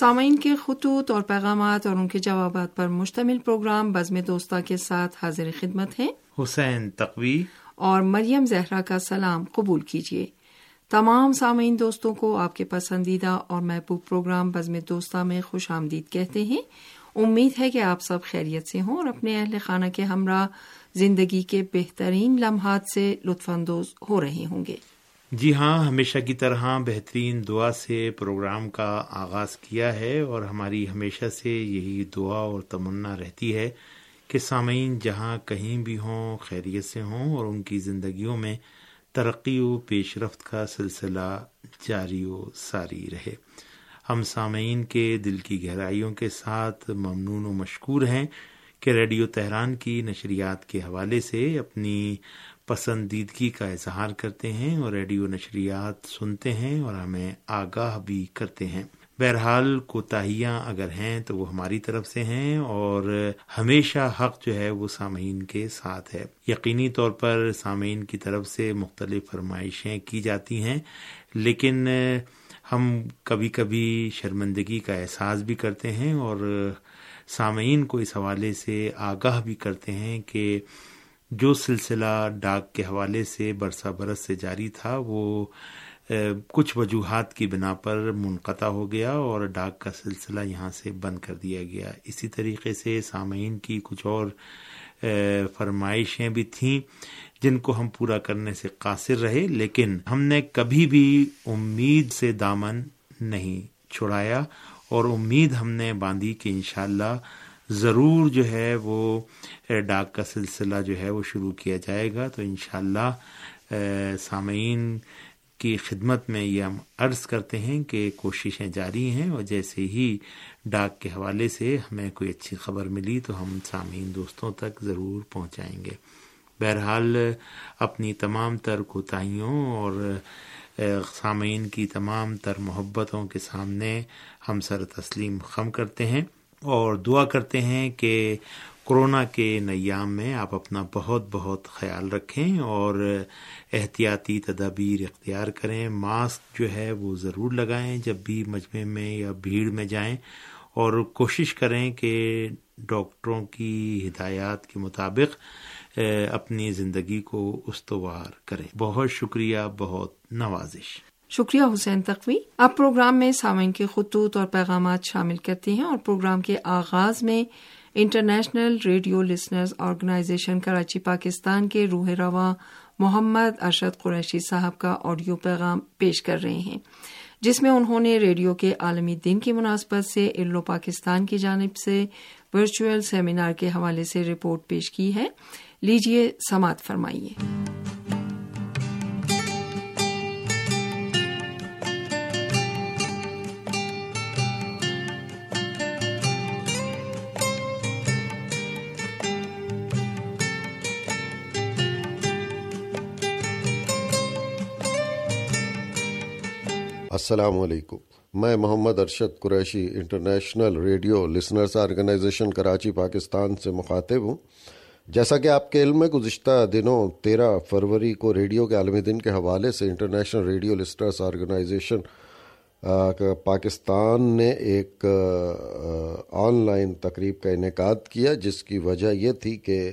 سامعین کے خطوط اور پیغامات اور ان کے جوابات پر مشتمل پروگرام بزم دوستہ کے ساتھ حاضر خدمت ہے حسین تقوی۔ اور مریم زہرا کا سلام قبول کیجیے۔ تمام سامعین دوستوں کو آپ کے پسندیدہ اور محبوب پروگرام بزم دوستہ میں خوش آمدید کہتے ہیں۔ امید ہے کہ آپ سب خیریت سے ہوں اور اپنے اہل خانہ کے ہمراہ زندگی کے بہترین لمحات سے لطف اندوز ہو رہے ہوں گے۔ جی ہاں ہمیشہ کی طرح بہترین دعا سے پروگرام کا آغاز کیا ہے اور ہماری ہمیشہ سے یہی دعا اور تمنا رہتی ہے کہ سامعین، جہاں کہیں بھی ہوں، خیریت سے ہوں اور ان کی زندگیوں میں ترقی و پیش رفت کا سلسلہ جاری و ساری رہے۔ ہم سامعین کے دل کی گہرائیوں کے ساتھ ممنون و مشکور ہیں کہ ریڈیو تہران کی نشریات کے حوالے سے اپنی پسندیدگی کا اظہار کرتے ہیں اور ریڈیو نشریات سنتے ہیں اور ہمیں آگاہ بھی کرتے ہیں۔ بہرحال کوتاہیاں اگر ہیں تو وہ ہماری طرف سے ہیں اور ہمیشہ حق جو ہے وہ سامعین کے ساتھ ہے۔ یقینی طور پر سامعین کی طرف سے مختلف فرمائشیں کی جاتی ہیں، لیکن ہم کبھی کبھی شرمندگی کا احساس بھی کرتے ہیں اور سامعین کو اس حوالے سے آگاہ بھی کرتے ہیں کہ جو سلسلہ ڈاک کے حوالے سے برسہ برس سے جاری تھا، وہ کچھ وجوہات کی بنا پر منقطع ہو گیا اور ڈاک کا سلسلہ یہاں سے بند کر دیا گیا۔ اسی طریقے سے سامعین کی کچھ اور فرمائشیں بھی تھیں جن کو ہم پورا کرنے سے قاصر رہے، لیکن ہم نے کبھی بھی امید سے دامن نہیں چھڑایا اور امید ہم نے باندھی کہ انشاءاللہ اللہ ضرور جو ہے وہ ڈاک کا سلسلہ جو ہے وہ شروع کیا جائے گا۔ تو انشاءاللہ اللہ سامعین کی خدمت میں یہ ہم عرض کرتے ہیں کہ کوششیں جاری ہیں اور جیسے ہی ڈاک کے حوالے سے ہمیں کوئی اچھی خبر ملی تو ہم سامعین دوستوں تک ضرور پہنچائیں گے۔ بہرحال، اپنی تمام تر کوتاہیوں اور سامعین کی تمام تر محبتوں کے سامنے ہم سر تسلیم خم کرتے ہیں۔ اور دعا کرتے ہیں کہ کرونا کے نیام میں آپ اپنا بہت بہت خیال رکھیں اور احتیاطی تدابیر اختیار کریں۔ ماسک جو ہے وہ ضرور لگائیں جب بھی مجمع میں یا بھیڑ میں جائیں اور کوشش کریں کہ ڈاکٹروں کی ہدایات کے مطابق اپنی زندگی کو استوار کریں۔ بہت شکریہ، بہت نوازش۔ شکریہ حسین تقوی۔ آپ پروگرام میں سامعین کے خطوط اور پیغامات شامل کرتے ہیں اور پروگرام کے آغاز میں international radio listeners organisation Karachi, Pakistan کے روح رواں محمد ارشد قریشی صاحب کا آڈیو پیغام پیش کر رہے ہیں، جس میں انہوں نے ریڈیو کے عالمی دن کی مناسبت سے ارلو پاکستان کی جانب سے ورچوئل سیمینار کے حوالے سے رپورٹ پیش کی ہے۔ لیجیے سماعت فرمائیے۔ السلام علیکم۔ میں Muhammad Arshad Qureshi international radio listeners organisation Karachi, Pakistan سے مخاطب ہوں۔ جیسا کہ آپ کے علم میں گزشتہ دنوں تیرہ فروری کو ریڈیو کے عالمی دن کے حوالے سے international radio listeners organisation Pakistan نے ایک آن لائن تقریب کا انعقاد کیا، جس کی وجہ یہ تھی کہ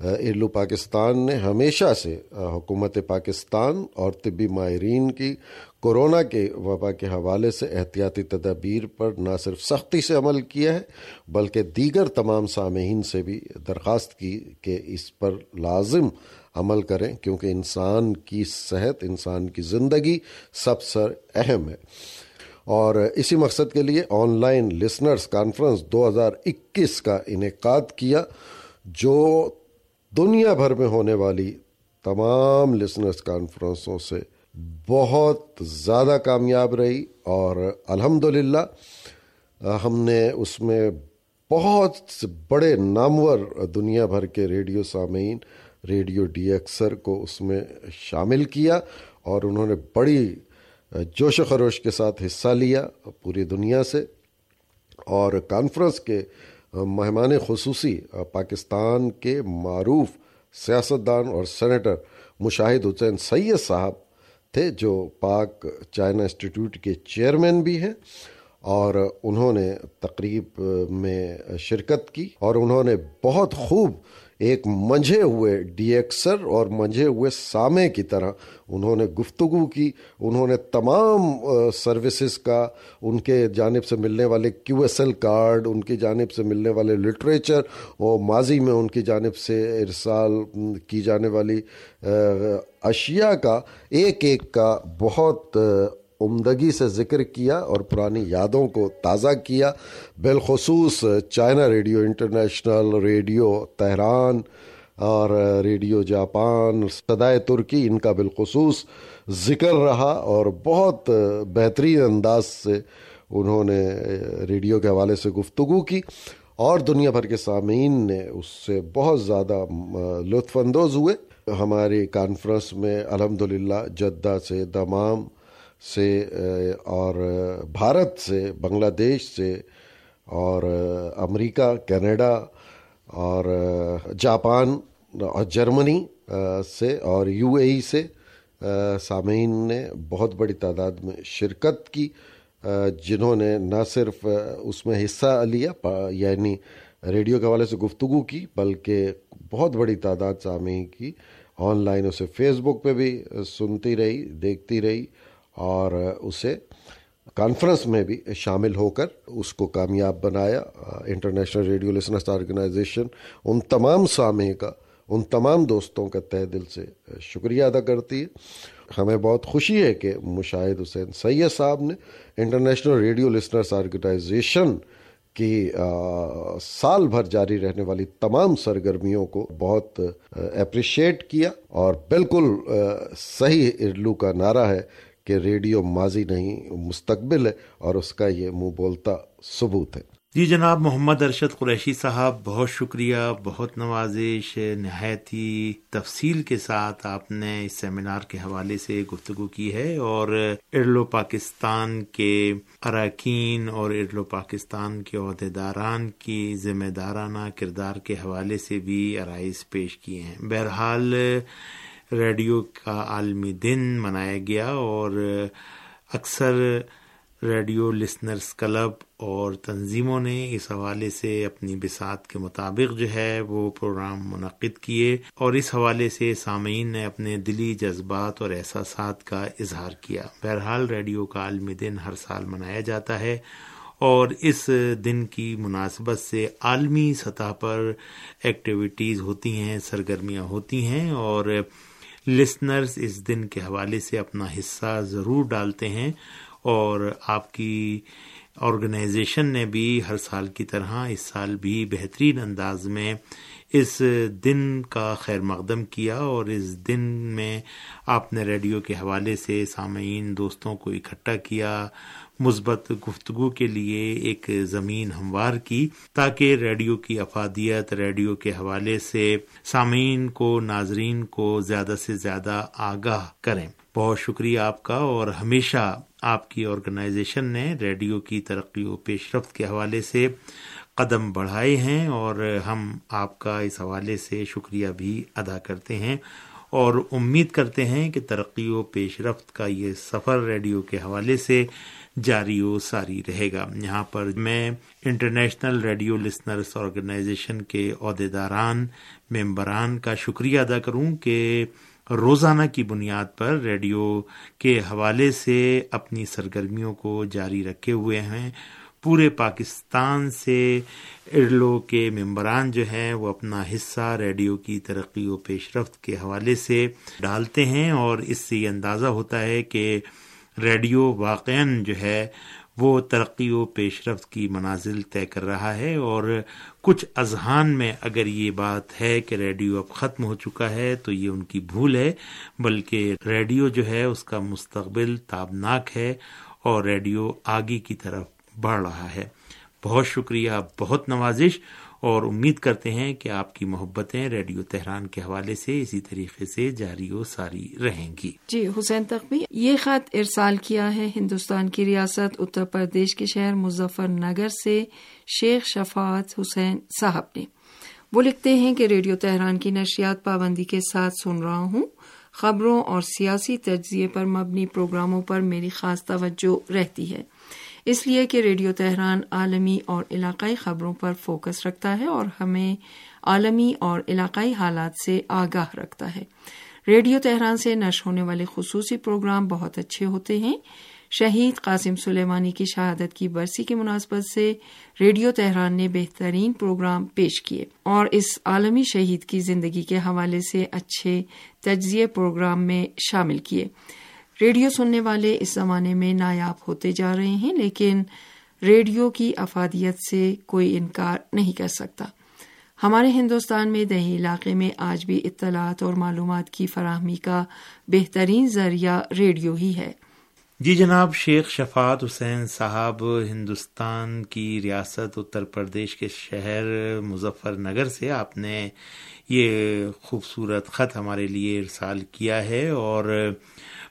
ارلو پاکستان نے ہمیشہ سے حکومت پاکستان اور طبی ماہرین کی کورونا کے وبا کے حوالے سے احتیاطی تدابیر پر نہ صرف سختی سے عمل کیا ہے، بلکہ دیگر تمام سامعین سے بھی درخواست کی کہ اس پر لازم عمل کریں، کیونکہ انسان کی صحت، انسان کی زندگی سب سے اہم ہے۔ اور اسی مقصد کے لیے آن لائن لسنرز کانفرنس دو ہزار اکیس کا انعقاد کیا، جو دنیا بھر میں ہونے والی تمام لسنرس کانفرنسوں سے بہت زیادہ کامیاب رہی اور الحمد ہم نے اس میں بہت بڑے نامور دنیا بھر کے ریڈیو سامعین، ریڈیو ڈی ایکسر کو اس میں شامل کیا اور انہوں نے بڑی جوش و خروش کے ساتھ حصہ لیا پوری دنیا سے اور کانفرنس کے مہمان خصوصی پاکستان کے معروف سیاستدان اور سینیٹر مشاہد حسین سید صاحب تھے، جو پاک چائنا انسٹیٹیوٹ کے چیئرمین بھی ہیں۔ اور انہوں نے تقریب میں شرکت کی اور انہوں نے بہت خوب ایک منجھے ہوئے ڈی ایکسر اور منجھے ہوئے سامے کی طرح انہوں نے گفتگو کی، انہوں نے تمام سروسز کا، ان کے جانب سے ملنے والے کیو ایس ایل کارڈ، ان کی جانب سے ملنے والے لٹریچر اور ماضی میں ان کی جانب سے ارسال کی جانے والی اشیاء کا، ایک ایک کا بہت عمدگی سے ذکر کیا اور پرانی یادوں کو تازہ کیا۔ بالخصوص China radio international, radio Tehran اور ریڈیو جاپان، صدائے ترکی، ان کا بالخصوص ذکر رہا اور بہت بہترین انداز سے انہوں نے ریڈیو کے حوالے سے گفتگو کی۔ اور دنیا بھر کے سامعین نے اس سے بہت زیادہ لطف اندوز ہوئے۔ ہماری کانفرنس میں الحمدللہ جدہ سے دمام سے اور بھارت سے، بنگلہ دیش سے، اور امریکہ، کینیڈا، اور جاپان اور جرمنی سے، اور یو اے ای سے سامعین نے بہت بڑی تعداد میں شرکت کی جنہوں نے نہ صرف اس میں حصہ لیا یعنی ریڈیو کے حوالے سے گفتگو کی، بلکہ بہت بڑی تعداد سامعین کی، آن لائن اسے فیس بک پہ بھی سنتی رہی، دیکھتی رہی اور اسے کانفرنس میں بھی شامل ہو کر اس کو کامیاب بنایا۔ انٹرنیشنل ریڈیو لسنرس آرگنائزیشن ان تمام سامع کا، ان تمام دوستوں کا تہ دل سے شکریہ ادا کرتی ہے۔ ہمیں بہت خوشی ہے کہ مشاہد حسین سید صاحب نے انٹرنیشنل ریڈیو لسنرس آرگنائزیشن کی سال بھر جاری رہنے والی تمام سرگرمیوں کو بہت اپریشیٹ کیا اور بالکل صحیح ارلو کا نعرہ ہے کہ ریڈیو ماضی نہیں، مستقبل ہے اور اس کا یہ منہ بولتا ثبوت ہے۔ جی جناب، محمد ارشد قریشی صاحب، بہت شکریہ، بہت نوازش نہایت ہی تفصیل کے ساتھ آپ نے اس سیمینار کے حوالے سے گفتگو کی ہے اور ارلو پاکستان کے اراکین اور ارلو پاکستان کے عہدیداران کی ذمہ دارانہ کردار کے حوالے سے بھی عرائض پیش کیے ہیں۔ بہرحال ریڈیو کا عالمی دن منایا گیا اور اکثر ریڈیو لسنرس کلب اور تنظیموں نے اس حوالے سے اپنی بسات کے مطابق جو ہے وہ پروگرام منعقد کیے اور اس حوالے سے سامعین نے اپنے دلی جذبات اور احساسات کا اظہار کیا۔ بہرحال ریڈیو کا عالمی دن ہر سال منایا جاتا ہے اور اس دن کی مناسبت سے عالمی سطح پر ایکٹیویٹیز ہوتی ہیں، سرگرمیاں ہوتی ہیں اور لسنرز اس دن کے حوالے سے اپنا حصہ ضرور ڈالتے ہیں اور آپ کی آرگنائزیشن نے بھی ہر سال کی طرح اس سال بھی بہترین انداز میں اس دن کا خیر مقدم کیا اور اس دن میں آپ نے ریڈیو کے حوالے سے سامعین دوستوں کو اکٹھا کیا مثبت گفتگو کے لیے ایک زمین ہموار کی تاکہ ریڈیو کی افادیت، ریڈیو کے حوالے سے سامعین کو، ناظرین کو زیادہ سے زیادہ آگاہ کریں۔ بہت شکریہ آپ کا اور ہمیشہ آپ کی آرگنائزیشن نے ریڈیو کی ترقی و پیش رفت کے حوالے سے قدم بڑھائے ہیں اور ہم آپ کا اس حوالے سے شکریہ بھی ادا کرتے ہیں۔ اور امید کرتے ہیں کہ ترقی و پیش رفت کا یہ سفر ریڈیو کے حوالے سے جاری و ساری رہے گا۔ یہاں پر میں انٹرنیشنل ریڈیو لسنرس آرگنائزیشن کے عہدیداران، ممبران کا شکریہ ادا کروں کہ روزانہ کی بنیاد پر ریڈیو کے حوالے سے اپنی سرگرمیوں کو جاری رکھے ہوئے ہیں۔ پورے پاکستان سے ارلو کے ممبران جو ہیں وہ اپنا حصہ ریڈیو کی ترقی و پیش رفت کے حوالے سے ڈالتے ہیں اور اس سے یہ اندازہ ہوتا ہے کہ ریڈیو واقع جو ہے وہ ترقی و پیش رفت کی منازل طے کر رہا ہے اور کچھ اذہان میں اگر یہ بات ہے کہ ریڈیو اب ختم ہو چکا ہے تو یہ ان کی بھول ہے، بلکہ ریڈیو جو ہے اس کا مستقبل تابناک ہے اور ریڈیو آگے کی طرف بڑھ رہا ہے۔ بہت شکریہ، بہت نوازش اور امید کرتے ہیں کہ آپ کی محبتیں ریڈیو تہران کے حوالے سے اسی طریقے سے جاری و ساری رہیں گی۔ جی حسین تقوی، یہ خط ارسال کیا ہے ہندوستان کی ریاست اتر پردیش کے شہر مظفر نگر سے شیخ شفاعت حسین صاحب نے۔ وہ لکھتے ہیں کہ ریڈیو تہران کی نشریات پابندی کے ساتھ سن رہا ہوں۔ خبروں اور سیاسی تجزیے پر مبنی پروگراموں پر میری خاص توجہ رہتی ہے۔ اس لیے کہ ریڈیو تہران عالمی اور علاقائی خبروں پر فوکس رکھتا ہے اور ہمیں عالمی اور علاقائی حالات سے آگاہ رکھتا ہے۔ ریڈیو تہران سے نشر ہونے والے خصوصی پروگرام بہت اچھے ہوتے ہیں۔ شہید قاسم سلیمانی کی شہادت کی برسی کی مناسبت سے ریڈیو تہران نے بہترین پروگرام پیش کیے اور اس عالمی شہید کی زندگی کے حوالے سے اچھے تجزیے پروگرام میں شامل کیے۔ ریڈیو سننے والے اس زمانے میں نایاب ہوتے جا رہے ہیں، لیکن ریڈیو کی افادیت سے کوئی انکار نہیں کر سکتا۔ ہمارے ہندوستان میں دیہی علاقے میں آج بھی اطلاعات اور معلومات کی فراہمی کا بہترین ذریعہ ریڈیو ہی ہے۔ جی جناب، شیخ شفاعت حسین صاحب ہندوستان کی ریاست اتر پردیش کے شہر مظفر نگر سے آپ نے یہ خوبصورت خط ہمارے لیے ارسال کیا ہے اور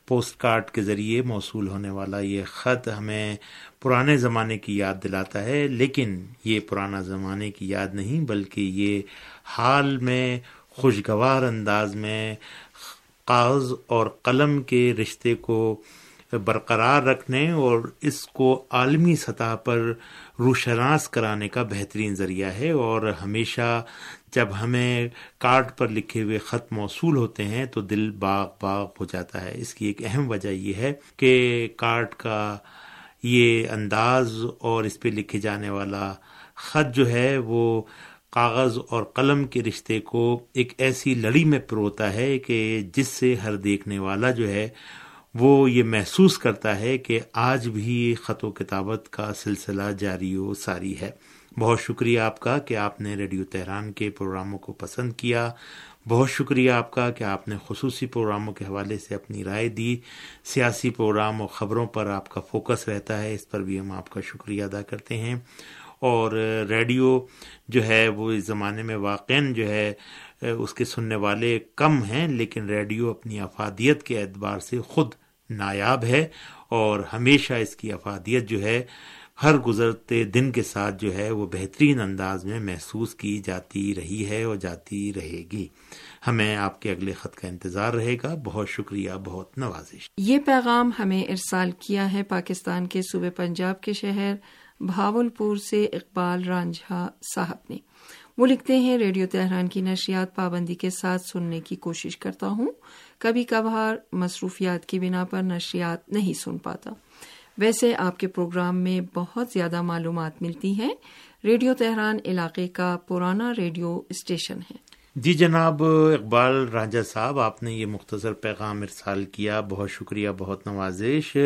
پوسٹ کارڈ کے ذریعے موصول ہونے والا یہ خط ہمیں پرانے زمانے کی یاد دلاتا ہے، لیکن یہ پرانا زمانے کی یاد نہیں، بلکہ یہ حال میں خوشگوار انداز میں کاغذ اور قلم کے رشتے کو برقرار رکھنے اور اس کو عالمی سطح پر روشناس کرانے کا بہترین ذریعہ ہے اور ہمیشہ جب ہمیں کارڈ پر لکھے ہوئے خط موصول ہوتے ہیں تو دل باغ باغ ہو جاتا ہے۔ اس کی ایک اہم وجہ یہ ہے کہ کارڈ کا یہ انداز اور اس پہ لکھے جانے والا خط جو ہے وہ کاغذ اور قلم کے رشتے کو ایک ایسی لڑی میں پروتا ہے کہ جس سے ہر دیکھنے والا جو ہے وہ یہ محسوس کرتا ہے کہ آج بھی خط و کتابت کا سلسلہ جاری و ساری ہے۔ بہت شکریہ آپ کا کہ آپ نے ریڈیو تہران کے پروگراموں کو پسند کیا۔ بہت شکریہ آپ کا کہ آپ نے خصوصی پروگراموں کے حوالے سے اپنی رائے دی۔ سیاسی پروگرام اور خبروں پر آپ کا فوکس رہتا ہے، اس پر بھی ہم آپ کا شکریہ ادا کرتے ہیں۔ اور ریڈیو جو ہے، وہ اس زمانے میں واقع جو ہے، اس کے سننے والے کم ہیں، لیکن ریڈیو اپنی افادیت کے اعتبار سے خود نایاب ہے۔ اور ہمیشہ اس کی افادیت جو ہے ہر گزرتے دن کے ساتھ جو ہے وہ بہترین انداز میں محسوس کی جاتی رہی ہے اور جاتی رہے گی۔ ہمیں آپ کے اگلے خط کا انتظار رہے گا۔ بہت شکریہ، بہت نوازش۔ یہ پیغام ہمیں ارسال کیا ہے پاکستان کے صوبے پنجاب کے شہر بھاول پور سے اقبال رانجھا صاحب نے۔ وہ لکھتے ہیں، ریڈیو تہران کی نشریات پابندی کے ساتھ سننے کی کوشش کرتا ہوں۔ کبھی کبھار مصروفیات کی بنا پر نشریات نہیں سن پاتا۔ ویسے آپ کے پروگرام میں بہت زیادہ معلومات ملتی ہیں۔ ریڈیو تہران علاقے کا پرانا ریڈیو اسٹیشن ہے۔ جی جناب، اقبال راجہ صاحب، آپ نے یہ مختصر پیغام ارسال کیا۔ بہت شکریہ، بہت نوازش۔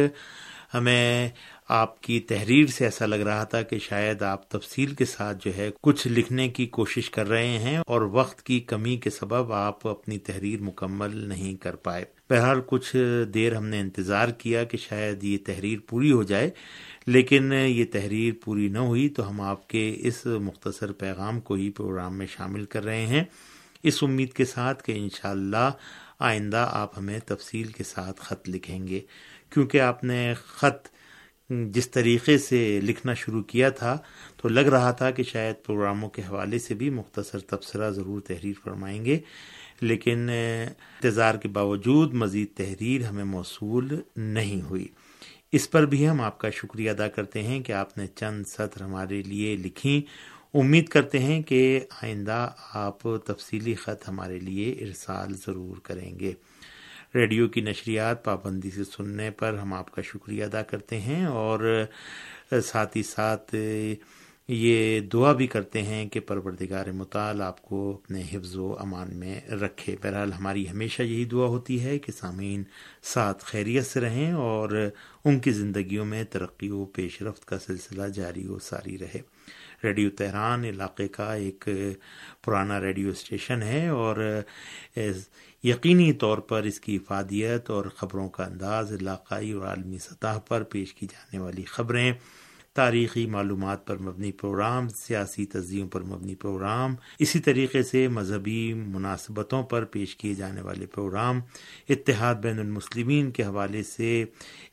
ہمیں آپ کی تحریر سے ایسا لگ رہا تھا کہ شاید آپ تفصیل کے ساتھ جو ہے کچھ لکھنے کی کوشش کر رہے ہیں اور وقت کی کمی کے سبب آپ اپنی تحریر مکمل نہیں کر پائے۔ بہرحال کچھ دیر ہم نے انتظار کیا کہ شاید یہ تحریر پوری ہو جائے، لیکن یہ تحریر پوری نہ ہوئی تو ہم آپ کے اس مختصر پیغام کو ہی پروگرام میں شامل کر رہے ہیں۔ اس امید کے ساتھ کہ انشاءاللہ آئندہ آپ ہمیں تفصیل کے ساتھ خط لکھیں گے، کیونکہ آپ نے خط جس طریقے سے لکھنا شروع کیا تھا، تو لگ رہا تھا کہ شاید پروگراموں کے حوالے سے بھی مختصر تبصرہ ضرور تحریر فرمائیں گے۔ لیکن انتظار کے باوجود مزید تحریر ہمیں موصول نہیں ہوئی۔ اس پر بھی ہم آپ کا شکریہ ادا کرتے ہیں کہ آپ نے چند سطر ہمارے لیے لکھی امید کرتے ہیں کہ آئندہ آپ تفصیلی خط ہمارے لیے ارسال ضرور کریں گے۔ ریڈیو کی نشریات پابندی سے سننے پر ہم آپ کا شکریہ ادا کرتے ہیں اور ساتھ ہی ساتھ یہ دعا بھی کرتے ہیں کہ پروردگار مطال آپ کو اپنے حفظ و امان میں رکھے۔ بہرحال ہماری ہمیشہ یہی دعا ہوتی ہے کہ سامعین ساتھ خیریت سے رہیں اور ان کی زندگیوں میں ترقی و پیش رفت کا سلسلہ جاری و ساری رہے۔ ریڈیو تہران علاقے کا ایک پرانا ریڈیو اسٹیشن ہے اور یقینی طور پر اس کی افادیت اور خبروں کا انداز علاقائی اور عالمی سطح پر پیش کی جانے والی خبریں تاریخی معلومات پر مبنی پروگرام، سیاسی تجزیوں پر مبنی پروگرام، اسی طریقے سے مذہبی مناسبتوں پر پیش کیے جانے والے پروگرام، اتحاد بین المسلمین کے حوالے سے،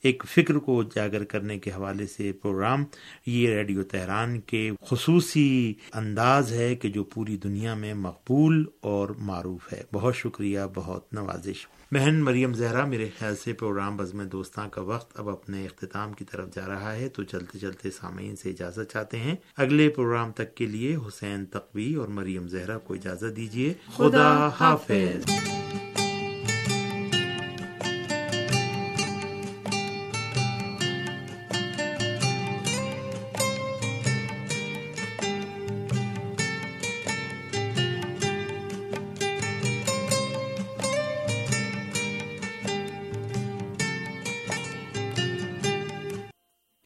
ایک فکر کو اجاگر کرنے کے حوالے سے پروگرام، یہ ریڈیو تہران کے خصوصی انداز ہے کہ جو پوری دنیا میں مقبول اور معروف ہے۔ بہت شکریہ، بہت نوازش۔ بہن مریم زہرا، میرے خیال سے پروگرام بزم دوستاں کا وقت اب اپنے اختتام کی طرف جا رہا ہے، تو چلتے چلتے سامعین سے اجازت چاہتے ہیں۔ اگلے پروگرام تک کے لیے حسین تقوی اور مریم زہرا کو اجازت دیجیے خدا حافظ۔